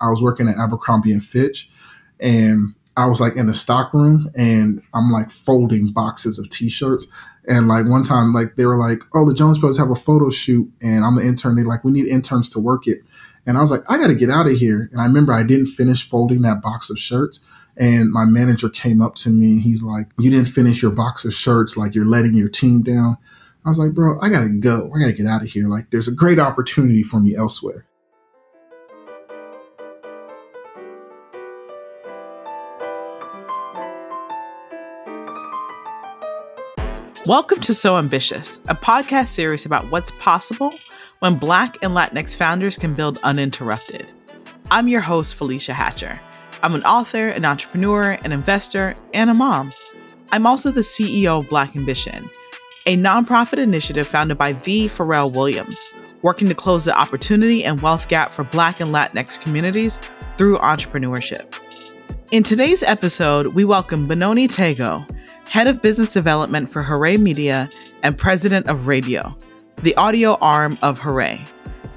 I was working at Abercrombie and Fitch, and I was like in the stock room, and I'm like folding boxes of T-shirts. And like one time, like they were like, "Oh, the Jonas Brothers have a photo shoot," and I'm the intern. They like, "We need interns to work it." And I was like, "I got to get out of here." And I remember I didn't finish folding that box of shirts, and my manager came up to me and he's like, You didn't finish your box of shirts, like you're letting your team down. I was like, Bro, I gotta go. I gotta get out of here. Like, there's a great opportunity for me elsewhere. Welcome to So Ambitious, a podcast series about what's possible when Black and Latinx founders can build uninterrupted. I'm your host, Felecia Hatcher. I'm an author, an entrepreneur, an investor, and a mom. I'm also the CEO of Black Ambition, a nonprofit initiative founded by the Pharrell Williams, working to close the opportunity and wealth gap for Black and Latinx communities through entrepreneurship. In today's episode, we welcome Benoni Tagoe, Head of Business Development for Hoorae Media and President of Raedio, the audio arm of Hoorae.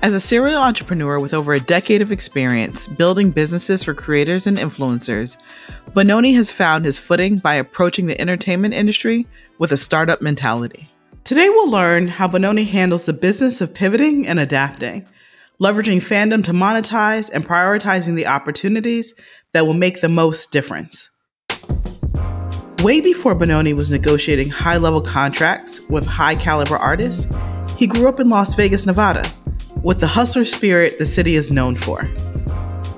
As a serial entrepreneur with over a decade of experience building businesses for creators and influencers, Benoni has found his footing by approaching the entertainment industry with a startup mentality. Today, we'll learn how Benoni handles the business of pivoting and adapting, leveraging fandom to monetize and prioritizing the opportunities that will make the most difference. Way before Benoni was negotiating high level contracts with high caliber artists, he grew up in Las Vegas, Nevada with the hustler spirit the city is known for.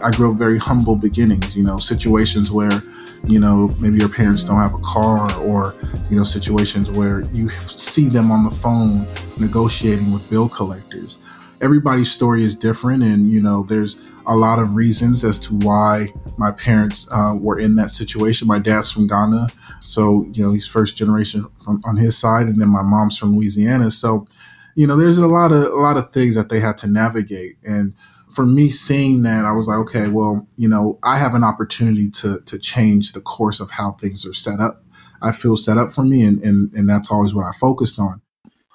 I grew up very humble beginnings, you know, situations where, you know, maybe your parents don't have a car or, you know, situations where you see them on the phone negotiating with bill collectors. Everybody's story is different, and, you know, there's a lot of reasons as to why my parents uh, were in that situation. My dad's from Ghana, so, you know, he's first generation from, on his side, and then my mom's from Louisiana. So, you know, there's a lot of a lot of things that they had to navigate. And for me seeing that, I was like, okay, well, you know, I have an opportunity to to change the course of how things are set up. I feel set up for me and and, and that's always what I focused on.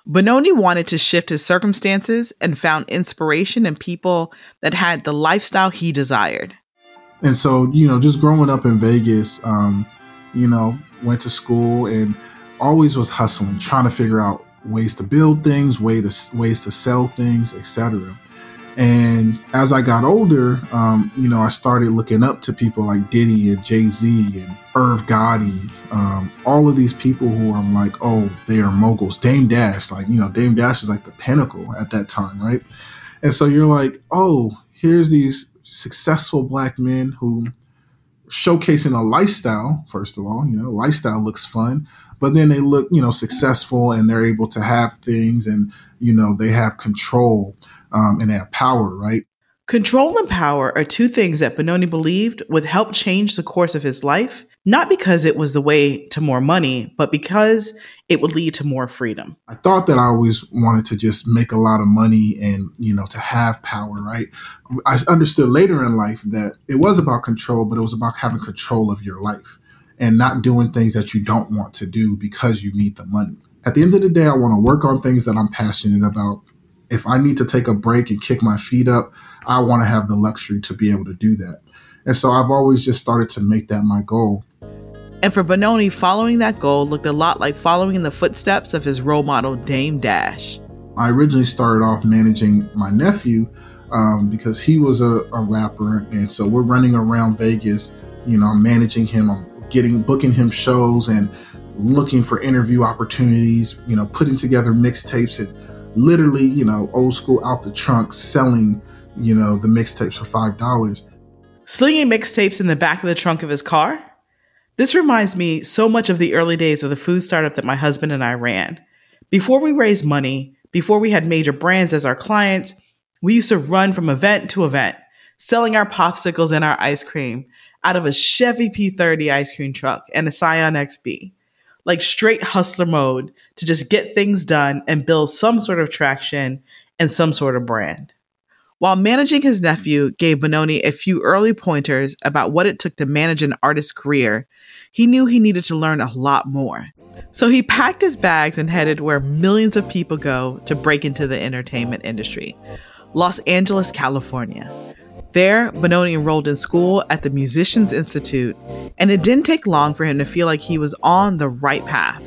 Benoni wanted to shift his circumstances and found inspiration in people that had the lifestyle he desired. And so, you know, just growing up in Vegas, um, you know, went to school and always was hustling, trying to figure out ways to build things, way to, ways to sell things, etc. And as I got older, um, you know, I started looking up to people like Diddy and Jay Z and Irv Gotti, um, all of these people who I'm like, oh, they are moguls. Dame Dash, like, you know, Dame Dash is like the pinnacle at that time, right? And so you're like, oh, here's these successful black men who showcasing a lifestyle, first of all, you know, lifestyle looks fun, but then they look, you know, successful and they're able to have things and, you know, they have control um, and they have power, right? Control and power are two things that Benoni believed would help change the course of his life, not because it was the way to more money, but because it would lead to more freedom. I thought that I always wanted to just make a lot of money and, you know, to have power, right? I understood later in life that it was about control, but it was about having control of your life and not doing things that you don't want to do because you need the money. At the end of the day, I want to work on things that I'm passionate about. If I need to take a break and kick my feet up, I want to have the luxury to be able to do that. And so I've always just started to make that my goal. And for Benoni, following that goal looked a lot like following in the footsteps of his role model, Dame Dash. I originally started off managing my nephew um, because he was a, a rapper. And so we're running around Vegas, you know, I'm managing him, I'm getting booking him shows and looking for interview opportunities, you know, putting together mixtapes and literally, you know, old school out the trunk selling, you know, the mixtapes for five dollars. Slinging mixtapes in the back of the trunk of his car? This reminds me so much of the early days of the food startup that my husband and I ran. Before we raised money, before we had major brands as our clients, we used to run from event to event, selling our popsicles and our ice cream, out of a Chevy P30 ice cream truck and a Scion XB. Like straight hustler mode to just get things done and build some sort of traction and some sort of brand. While managing his nephew gave Benoni a few early pointers about what it took to manage an artist's career, he knew he needed to learn a lot more. So he packed his bags and headed where millions of people go to break into the entertainment industry Los Angeles, California. There, Benoni enrolled in school at the Musicians Institute, and it didn't take long for him to feel like he was on the right path.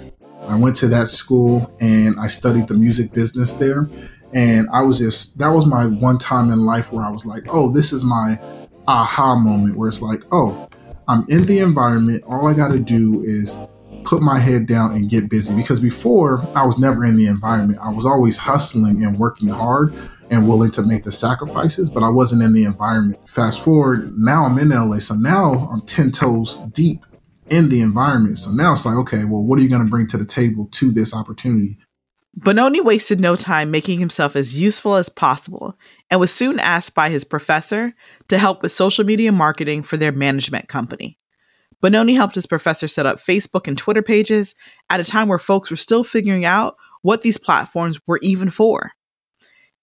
I went to that school and I studied the music business there. And I was just, that was my one time in life where I was like, oh, this is my aha moment where it's like, oh, I'm in the environment. All I got to do is put my head down and get busy. Because before, I was never in the environment. I was always hustling and working hard and willing to make the sacrifices, but I wasn't in the environment. Fast forward, now I'm in LA. So now I'm 10 toes deep in the environment. So now it's like, okay, well, what are you going to bring to the table to this opportunity? Benoni wasted no time making himself as useful as possible and was soon asked by his professor to help with social media marketing for their management company. Benoni helped his professor set up Facebook and Twitter pages at a time where folks were still figuring out what these platforms were even for.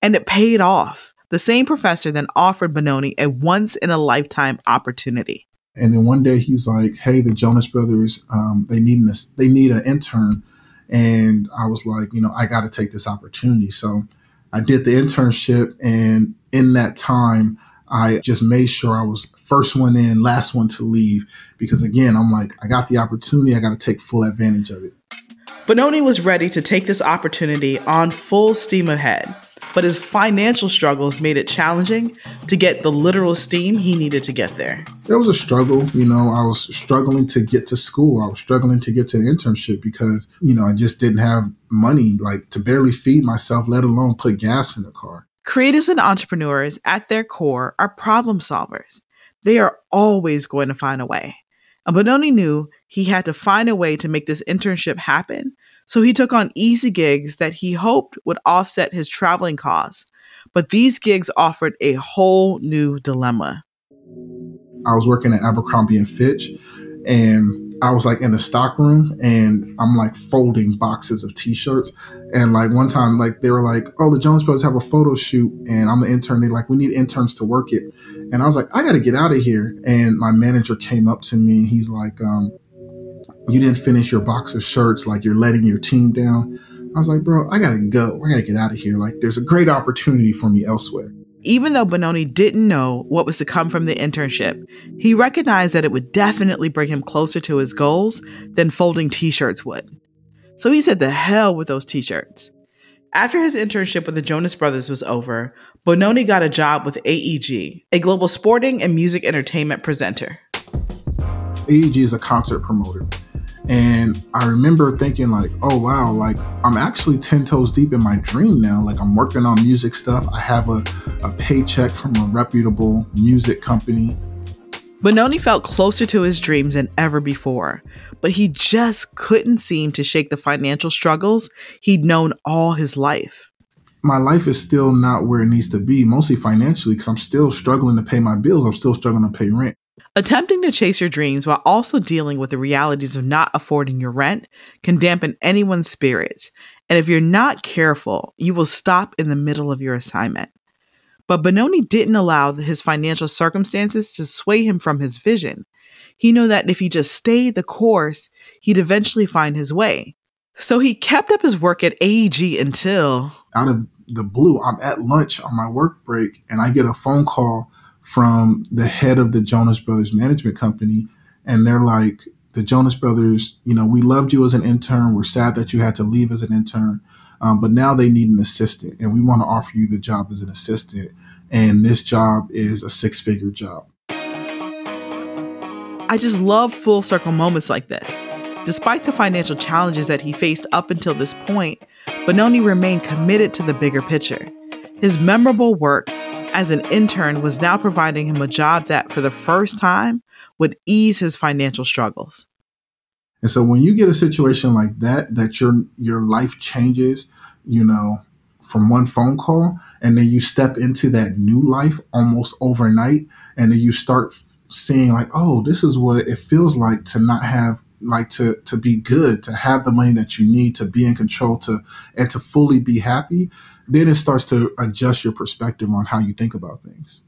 And it paid off. The same professor then offered Benoni a once in a lifetime opportunity. And then one day he's like, "Hey, the Jonas Brothers, um, they need an, they need an intern," and I was like, "You know, I got to take this opportunity." So I did the internship, and in that time, I just made sure I was first one in, last one to leave, because again, I'm like, I got the opportunity, I got to take full advantage of it. Benoni was ready to take this opportunity on full steam ahead but his financial struggles made it challenging to get the literal steam he needed to get there. There was a struggle, you know, I was struggling to get to school. I was struggling to get to the internship because, you know, I just didn't have money like to barely feed myself, let alone put gas in the car. Creatives and entrepreneurs at their core are problem solvers. They are always going to find a way. And Benoni knew he had to find a way to make this internship happen so he took on easy gigs that he hoped would offset his traveling costs. But these gigs offered a whole new dilemma. I was working at Abercrombie and Fitch and I was like in the stock room and I'm like folding boxes of t-shirts. And like one time, like they were like, Oh, the Jonas Brothers have a photo shoot and I'm the intern. They're like, we need interns to work it. And I was like, I gotta get out of here. And my manager came up to me. and He's like, um, you didn't finish your box of shirts, like you're letting your team down. I was like, bro, I gotta go. I gotta get out of here. Like, there's a great opportunity for me elsewhere. Even though Benoni didn't know what was to come from the internship, he recognized that it would definitely bring him closer to his goals than folding t shirts would. So he said, the hell with those t shirts. After his internship with the Jonas Brothers was over, Benoni got a job with AEG, a global sporting and music entertainment presenter. AEG is a concert promoter. And I remember thinking like, oh wow, like I'm actually 10 toes deep in my dream now. Like I'm working on music stuff. I have a, a paycheck from a reputable music company. Benoni felt closer to his dreams than ever before, but he just couldn't seem to shake the financial struggles he'd known all his life. My life is still not where it needs to be, mostly financially, because I'm still struggling to pay my bills. I'm still struggling to pay rent. Attempting to chase your dreams while also dealing with the realities of not affording your rent can dampen anyone's spirits. And if you're not careful, you will stop in the middle of your assignment. But Benoni didn't allow his financial circumstances to sway him from his vision. He knew that if he just stayed the course, he'd eventually find his way. So he kept up his work at AEG until. Out of the blue, I'm at lunch on my work break and I get a phone call from the head of the Jonas Brothers management company. And they're like, the Jonas Brothers, you know, we loved you as an intern. We're sad that you had to leave as an intern. Um, but now they need an assistant and we want to offer you the job as an assistant. And this job is a six figure job. I just love full circle moments like this. Despite the financial challenges that he faced up until this point, Benoni remained committed to the bigger picture. His memorable work as an intern was now providing him a job that, for the first time, would ease his financial struggles. And so when you get a situation like that, that your your life changes, you know, from one phone call, and then you step into that new life almost overnight, and then you start seeing like, oh, this is what it feels like to not have like to to be good, to have the money that you need, to be in control, to and to fully be happy then it starts to adjust your perspective on how you think about things.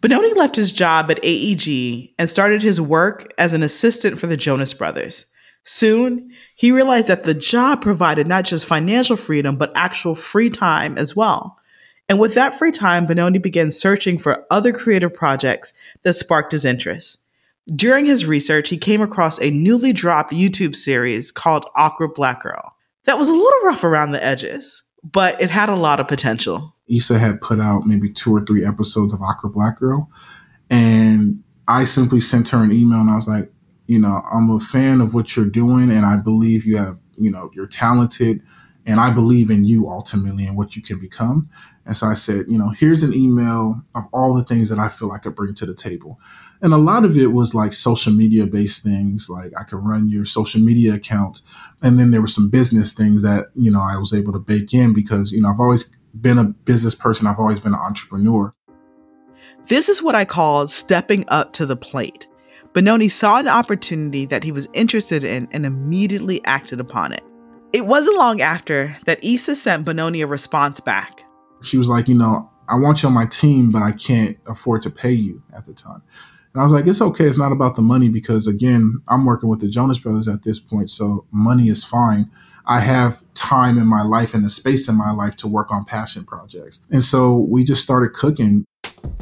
Benoni left his job at AEG and started his work as an assistant for the Jonas Brothers. Soon, he realized that the job provided not just financial freedom, but actual free time as well. And with that free time, Benoni began searching for other creative projects that sparked his interest. During his research, he came across a newly dropped YouTube series called Awkward Black Girl that was a little rough around the edges, but it had a lot of potential. Issa had put out maybe two or three episodes of Awkward Black Girl, and I simply sent her an email and I was like, you know, I'm a fan of what you're doing, and I believe you have, you know, you're talented, and I believe in you ultimately and what you can become. And so I said, you know, here's an email of all the things that I feel I could bring to the table. And a lot of it was like social media based things, like I could run your social media account. And then there were some business things that, you know, I was able to bake in because, you know, I've always been a business person, I've always been an entrepreneur. This is what I call stepping up to the plate. Benoni saw an opportunity that he was interested in and immediately acted upon it. It wasn't long after that Issa sent Benoni a response back she was like, you know, I want you on my team, but I can't afford to pay you at the time. And I was like, it's okay. It's not about the money because, again, I'm working with the Jonas Brothers at this point. So money is fine. I have time in my life and the space in my life to work on passion projects. And so we just started cooking.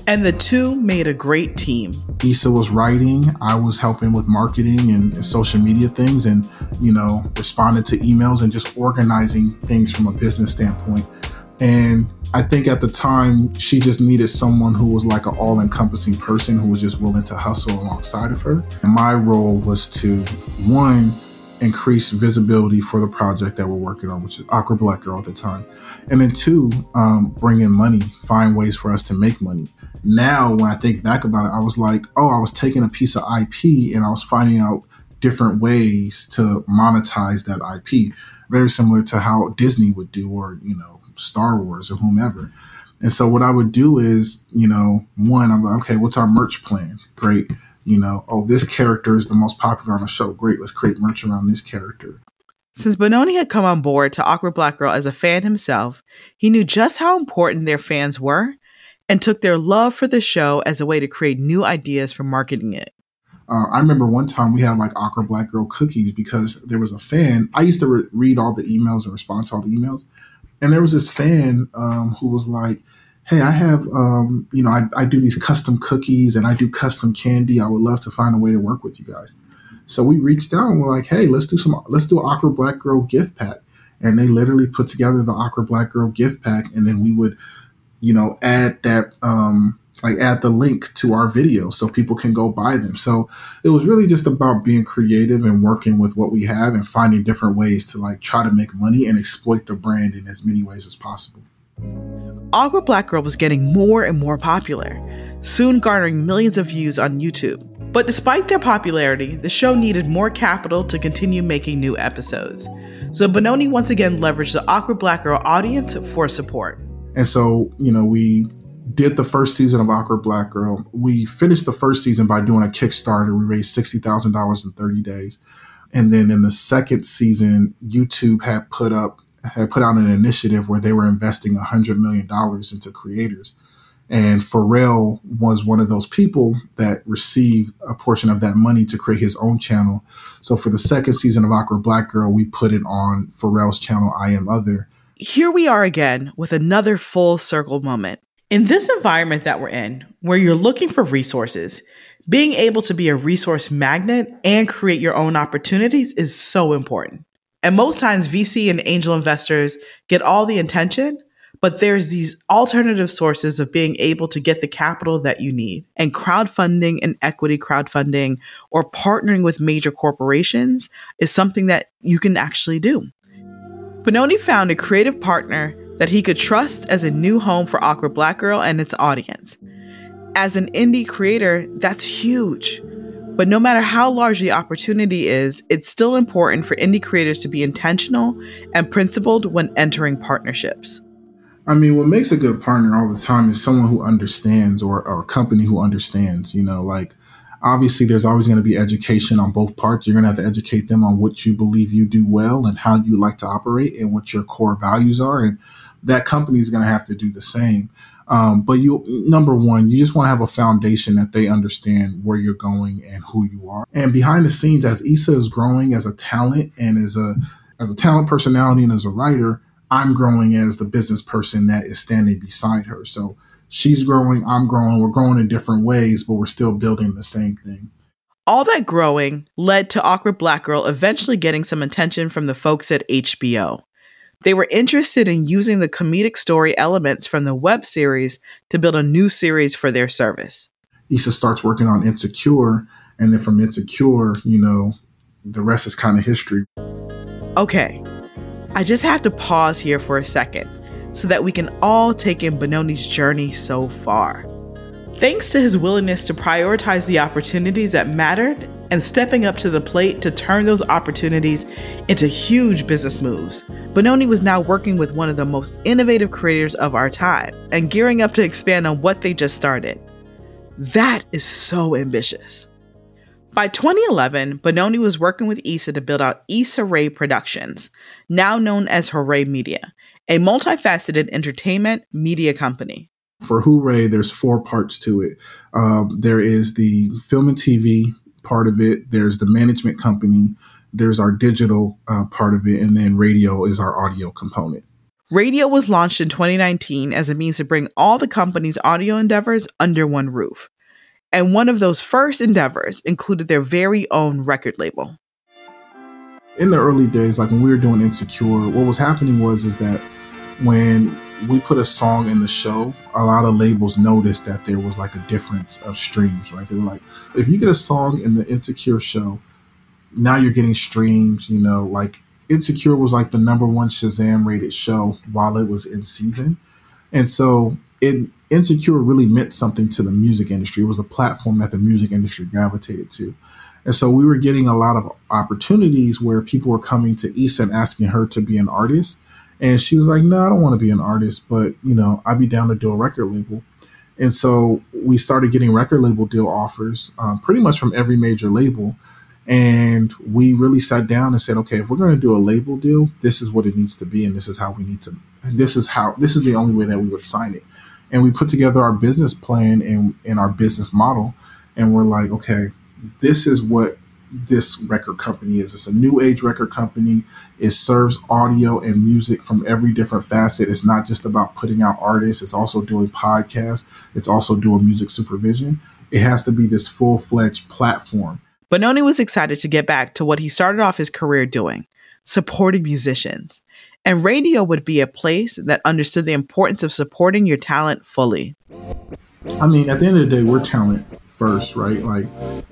And the two made a great team. Issa was writing, I was helping with marketing and, and, social media things and, you know, responded to emails and just organizing things from a business standpoint. And I think at the time she just needed someone who was like an all encompassing person who was just willing to hustle alongside of her. And my role was to, one, increase visibility for the project that we're working on, which is Awkward Black Girl at the time. And then two, um, bring in money, find ways for us to make money. Now, when I think back about it, I was like, oh, I was taking a piece of IP and I was finding out different ways to monetize that IP. Very similar to how Disney would do, or, you know, Star Wars or whomever. And so what I would do is, you know, one, I'm like, okay, what's our merch plan? Great. You know, oh, this character is the most popular on the show. Great. Let's create merch around this character. Since Benoni had come on board to Awkward Black Girl as a fan himself, he knew just how important their fans were and took their love for the show as a way to create new ideas for marketing it. Uh, I remember one time we had like Awkward Black Girl cookies because there was a fan. I used to re- read all the emails and respond to all the emails. And there was this fan um, who was like, hey, I have, um, you know, I, I do these custom cookies and I do custom candy. I would love to find a way to work with you guys. So we reached out and we're like, hey, let's do some, let's do an awkward black girl gift pack. And they literally put together the awkward black girl gift pack. And then we would, you know, add that, um, like add the link to our video so people can go buy them. So it was really just about being creative and working with what we have and finding different ways to like try to make money and exploit the brand in as many ways as possible. Awkward Black Girl was getting more and more popular, soon garnering millions of views on YouTube. But despite their popularity, the show needed more capital to continue making new episodes. So Benoni once again leveraged the Awkward Black Girl audience for support. And so, you know, we did the first season of Awkward Black Girl. We finished the first season by doing a Kickstarter. We raised sixty thousand dollars in thirty days, and then in the second season, YouTube had put up had put out an initiative where they were investing hundred million dollars into creators. And Pharrell was one of those people that received a portion of that money to create his own channel. So for the second season of Awkward Black Girl, we put it on Pharrell's channel, I Am Other. Here we are again with another full circle moment. In this environment that we're in, where you're looking for resources, being able to be a resource magnet and create your own opportunities is so important. And most times, VC and angel investors get all the attention, but there's these alternative sources of being able to get the capital that you need. And crowdfunding and equity crowdfunding or partnering with major corporations is something that you can actually do. Benoni found a creative partner that he could trust as a new home for Awkward Black Girl and its audience. As an indie creator, that's huge. But no matter how large the opportunity is, it's still important for indie creators to be intentional and principled when entering partnerships. I mean, what makes a good partner all the time is someone who understands or, or a company who understands, you know, like obviously there's always going to be education on both parts. You're going to have to educate them on what you believe you do well and how you like to operate and what your core values are. And that company is going to have to do the same. Um, but you, number one, you just want to have a foundation that they understand where you're going and who you are. And behind the scenes, as Issa is growing as a talent and as a as a talent personality and as a writer, I'm growing as the business person that is standing beside her. So she's growing, I'm growing, we're growing in different ways, but we're still building the same thing. All that growing led to Awkward Black Girl eventually getting some attention from the folks at HBO. They were interested in using the comedic story elements from the web series to build a new series for their service. Issa starts working on Insecure, and then from Insecure, you know, the rest is kind of history. Okay, I just have to pause here for a second so that we can all take in Benoni's journey so far. Thanks to his willingness to prioritize the opportunities that mattered and stepping up to the plate to turn those opportunities into huge business moves, Benoni was now working with one of the most innovative creators of our time and gearing up to expand on what they just started. That is so ambitious. By 2011, Benoni was working with Issa to build out Issa Rae Productions, now known as Hoorae Media, a multifaceted entertainment media company. For Hoorae, there's four parts to it. Um, there is the film and TV part of it, there's the management company, there's our digital uh, part of it, and then Raedio is our audio component. Raedio was launched in 2019 as a means to bring all the company's audio endeavors under one roof and one of those first endeavors included their very own record label. In the early days, like when we were doing Insecure, what was happening was is that when we put a song in the show, a lot of labels noticed that there was like a difference of streams, right? They were like, if you get a song in the Insecure show, now you're getting streams, you know, like Insecure was like the number one Shazam rated show while it was in season. And so it Insecure really meant something to the music industry. It was a platform that the music industry gravitated to. And so we were getting a lot of opportunities where people were coming to Issa and asking her to be an artist. And she was like, no, I don't want to be an artist, but you know, I'd be down to do a record label. And so we started getting record label deal offers um, pretty much from every major label. And we really sat down and said, okay, if we're going to do a label deal, this is what it needs to be. And this is how we need to, and this is how, this is the only way that we would sign it and we put together our business plan and, and our business model and we're like okay this is what this record company is. It's a new age record company. It serves audio and music from every different facet. It's not just about putting out artists. It's also doing podcasts. It's also doing music supervision. It has to be this full-fledged platform. Benoni was excited to get back to what he started off his career doing supporting musicians. And Raedio would be a place that understood the importance of supporting your talent fully. I mean, at the end of the day, we're talent first, right? Like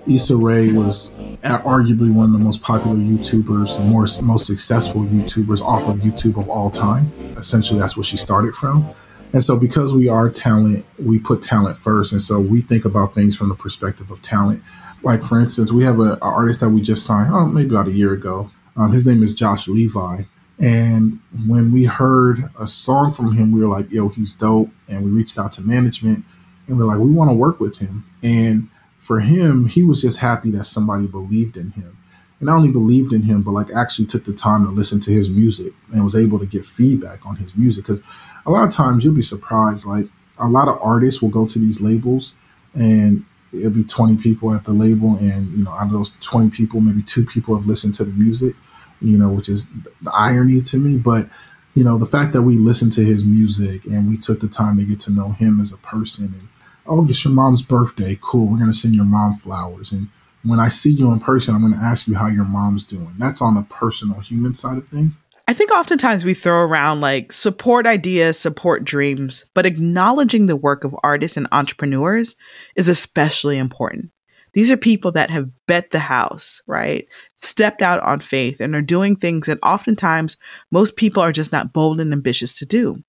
Issa Rae was arguably one of the most popular YouTubers, more most successful YouTubers off of YouTube of all time. Essentially, that's what she started from. And so, because we are talent, we put talent first, and so we think about things from the perspective of talent. Like, for instance, we have an artist that we just signed, oh, maybe about a year ago. Um, his name is Josh Levi, and when we heard a song from him, we were like, yo, he's dope. And we reached out to management and we are like, we want to work with him. And for him, he was just happy that somebody believed in him. And not only believed in him, but like actually took the time to listen to his music and was able to get feedback on his music. Because a lot of times you'll be surprised, like a lot of artists will go to these labels and it'll be 20 people at the label. And, you know, out of those 20 people, maybe two people have listened to the music you know, which is the irony to me. But, you know, the fact that we listened to his music and we took the time to get to know him as a person and, oh, it's your mom's birthday. Cool. We're going to send your mom flowers. And when I see you in person, I'm going to ask you how your mom's doing. That's on the personal human side of things. I think oftentimes we throw around like support ideas, support dreams, but acknowledging the work of artists and entrepreneurs is especially important. These are people that have bet the house, right? Stepped out on faith and are doing things that oftentimes most people are just not bold and ambitious to do.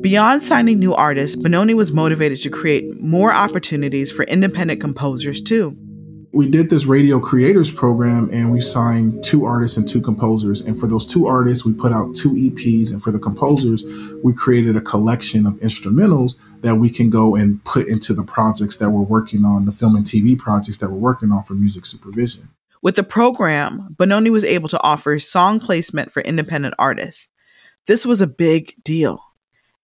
Beyond signing new artists, Benoni was motivated to create more opportunities for independent composers too we did this Raedio creators program and we signed two artists and two composers. And for those two artists, we put out two EPs. And for the composers, we created a collection of instrumentals that we can go and put into the projects that we're working on, the film and TV projects that we're working on for music supervision. With the program, Benoni was able to offer song placement for independent artists. This was a big deal.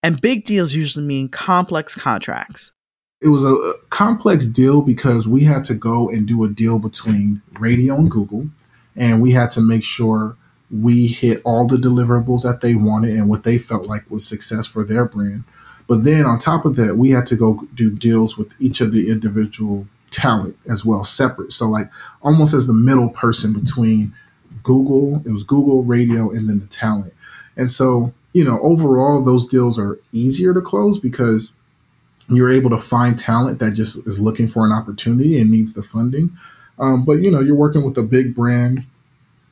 And big deals usually mean complex contracts it was a complex deal because we had to go and do a deal between Raedio and Google, and we had to make sure we hit all the deliverables that they wanted and what they felt like was success for their brand. But then on top of that, we had to go do deals with each of the individual talent as well, separate. So like almost as the middle person between Google, it was Google Raedio and then the talent. And so, you know, overall those deals are easier to close because you're able to find talent that just is looking for an opportunity and needs the funding. Um, but you know, you're working with a big brand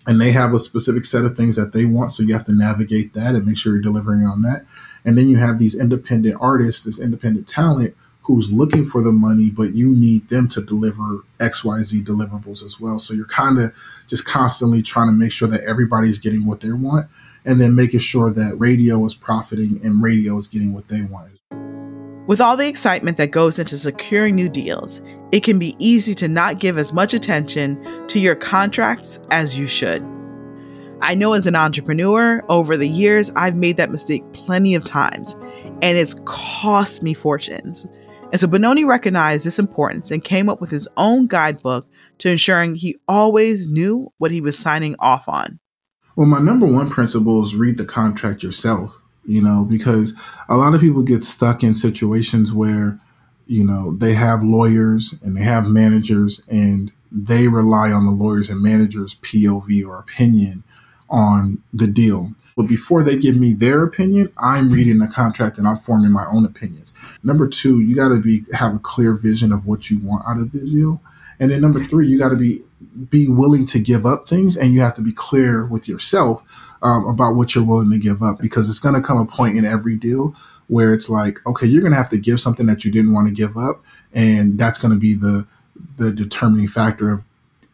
and they have a specific set of things that they want. So you have to navigate that and make sure you're delivering on that. And then you have these independent artists, this independent talent who's looking for the money, but you need them to deliver XYZ deliverables as well. So you're kind of just constantly trying to make sure that everybody's getting what they want and then making sure that Raedio is profiting and Raedio is getting what they want. With all the excitement that goes into securing new deals, it can be easy to not give as much attention to your contracts as you should. I know as an entrepreneur, over the years, I've made that mistake plenty of times, and it's cost me fortunes. And so Benoni recognized this importance and came up with his own guidebook to ensuring he always knew what he was signing off on. Well, my number one principle is read the contract yourself, you know, because a lot of people get stuck in situations where, you know, they have lawyers and they have managers and they rely on the lawyers and managers' POV or opinion on the deal. But before they give me their opinion, I'm reading the contract and I'm forming my own opinions. Number two, you got to be have a clear vision of what you want out of the deal. And then number three, you got to be be willing to give up things, and you have to be clear with yourself um, about what you're willing to give up because it's going to come a point in every deal where it's like, okay, you're going to have to give something that you didn't want to give up, and that's going to be the the determining factor of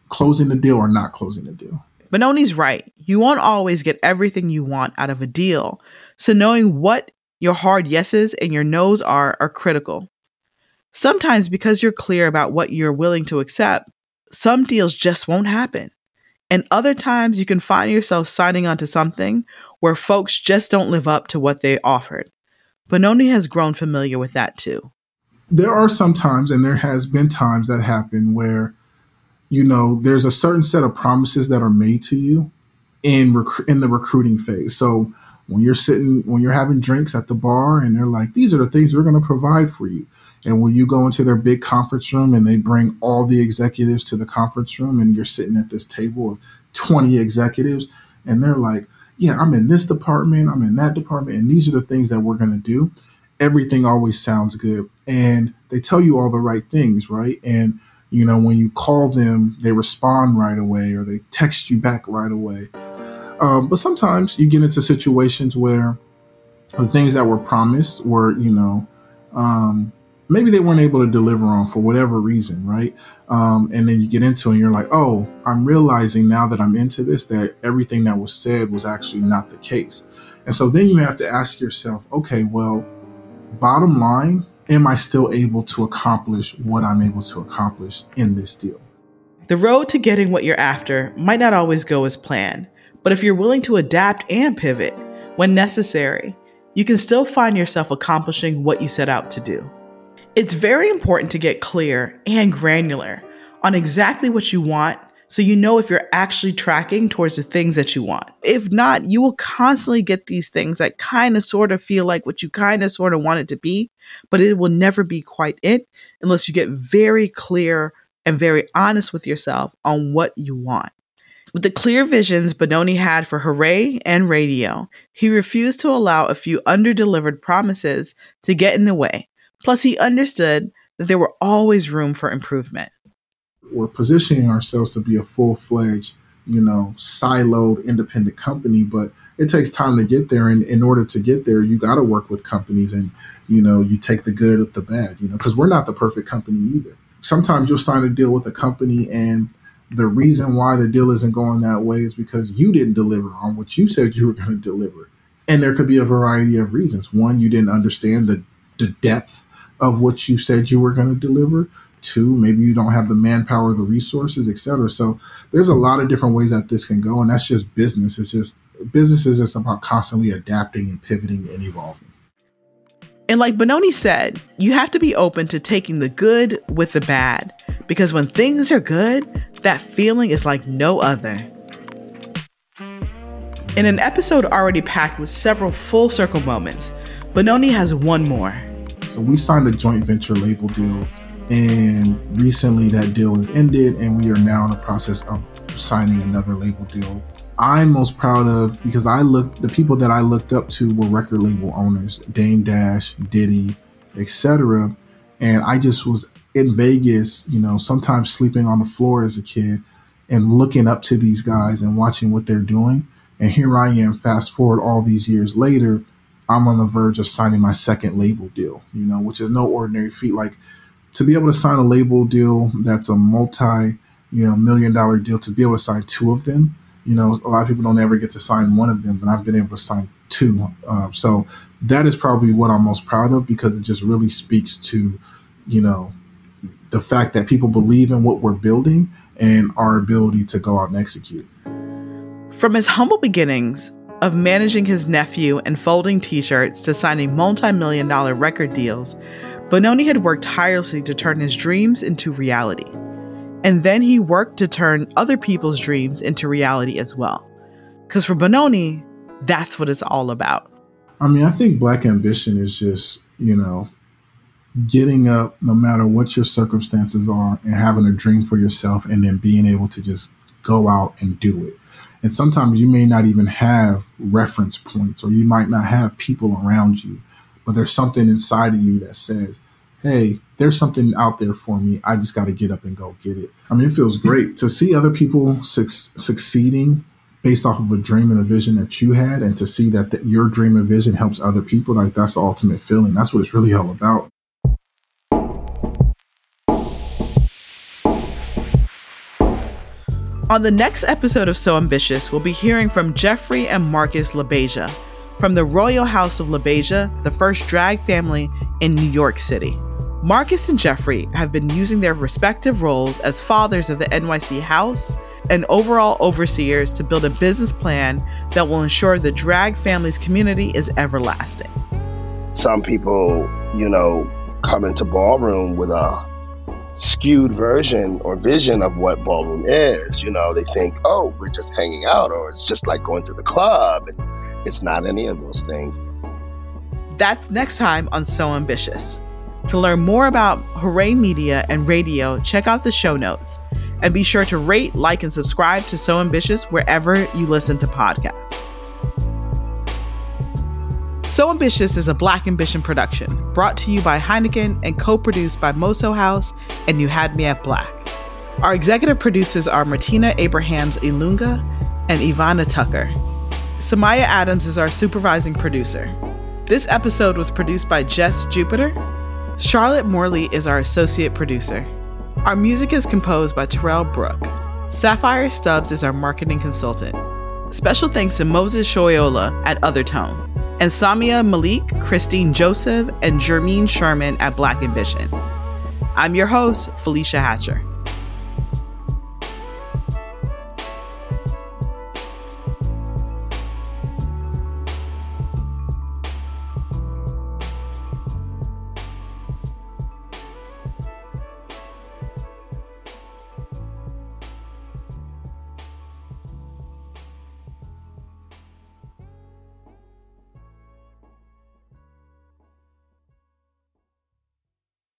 closing the deal or not closing the deal. Benoni's right. You won't always get everything you want out of a deal. So knowing what your hard yeses and your nos are are critical. Sometimes because you're clear about what you're willing to accept, some deals just won't happen. And other times you can find yourself signing onto something where folks just don't live up to what they offered. Benoni has grown familiar with that too. There are some times, and there has been times that happen where you know, there's a certain set of promises that are made to you in rec- in the recruiting phase. So when you're sitting, when you're having drinks at the bar, and they're like, "These are the things we're going to provide for you," and when you go into their big conference room and they bring all the executives to the conference room, and you're sitting at this table of 20 executives, and they're like, "Yeah, I'm in this department, I'm in that department, and these are the things that we're going to do." Everything always sounds good, and they tell you all the right things, right? And you know, when you call them, they respond right away or they text you back right away. Um, but sometimes you get into situations where the things that were promised were, you know, um, maybe they weren't able to deliver on for whatever reason, right? Um, and then you get into it and you're like, oh, I'm realizing now that I'm into this that everything that was said was actually not the case. And so then you have to ask yourself, okay, well, bottom line, am I still able to accomplish what I'm able to accomplish in this deal? The road to getting what you're after might not always go as planned, but if you're willing to adapt and pivot when necessary, you can still find yourself accomplishing what you set out to do. It's very important to get clear and granular on exactly what you want so you know if you're actually tracking towards the things that you want. If not, you will constantly get these things that kind of sort of feel like what you kind of sort of want it to be, but it will never be quite it unless you get very clear and very honest with yourself on what you want. With the clear visions Benoni had for Hoorae and Raedio, he refused to allow a few underdelivered promises to get in the way. Plus, he understood that there were always room for improvement we're positioning ourselves to be a full fledged, you know, siloed independent company, but it takes time to get there. And in order to get there, you got to work with companies and, you know, you take the good with the bad, you know, because we're not the perfect company either. Sometimes you'll sign a deal with a company and the reason why the deal isn't going that way is because you didn't deliver on what you said you were going to deliver. And there could be a variety of reasons. One, you didn't understand the, the depth of what you said you were going to deliver. Two, maybe you don't have the manpower, the resources, etc. So there's a lot of different ways that this can go, and that's just business. It's just business is just about constantly adapting and pivoting and evolving. And like Benoni said, you have to be open to taking the good with the bad because when things are good, that feeling is like no other. In an episode already packed with several full circle moments, Benoni has one more. So we signed a joint venture label deal, and recently that deal has ended, and we are now in the process of signing another label deal. I'm most proud of because I looked the people that I looked up to were record label owners, Dame Dash, Diddy, etc. And I just was in Vegas, you know, sometimes sleeping on the floor as a kid and looking up to these guys and watching what they're doing. And here I am, fast forward all these years later, I'm on the verge of signing my second label deal, you know, which is no ordinary feat. Like to be able to sign a label deal that's a multi, you know, million dollar deal, to be able to sign two of them, you know, a lot of people don't ever get to sign one of them, but I've been able to sign two. Um, so that is probably what I'm most proud of because it just really speaks to, you know, the fact that people believe in what we're building and our ability to go out and execute. From his humble beginnings of managing his nephew and folding t shirts to signing multi million dollar record deals, Benoni had worked tirelessly to turn his dreams into reality. And then he worked to turn other people's dreams into reality as well. Because for Benoni, that's what it's all about. I mean, I think black ambition is just, you know, getting up no matter what your circumstances are and having a dream for yourself and then being able to just go out and do it. And sometimes you may not even have reference points or you might not have people around you, but there's something inside of you that says, hey, there's something out there for me. I just got to get up and go get it. I mean, it feels great to see other people su- succeeding based off of a dream and a vision that you had and to see that your dream and vision helps other people. Like, that's the ultimate feeling. That's what it's really all about. On the next episode of So Ambitious, we'll be hearing from Jeffrey and Marcus LaBeija from the Royal House of LaBeija, the first drag family in New York City. Marcus and Jeffrey have been using their respective roles as fathers of the NYC House and overall overseers to build a business plan that will ensure the drag family's community is everlasting. Some people, you know, come into ballroom with a skewed version or vision of what ballroom is. You know, they think, oh, we're just hanging out, or it's just like going to the club. And it's not any of those things. That's next time on So Ambitious. To learn more about Hoorae Media and Raedio, check out the show notes. And be sure to rate, like, and subscribe to So Ambitious wherever you listen to podcasts. So Ambitious is a Black Ambition production, brought to you by Heineken and co produced by Moso House and You Had Me at Black. Our executive producers are Martina Abrahams Ilunga and Ivana Tucker. Samaya Adams is our supervising producer. This episode was produced by Jess Jupiter. Charlotte Morley is our associate producer. Our music is composed by Terrell Brook. Sapphire Stubbs is our marketing consultant. Special thanks to Moses Shoyola at Othertone and Samia Malik, Christine Joseph, and Jermaine Sherman at Black Ambition. I'm your host, Felecia Hatcher.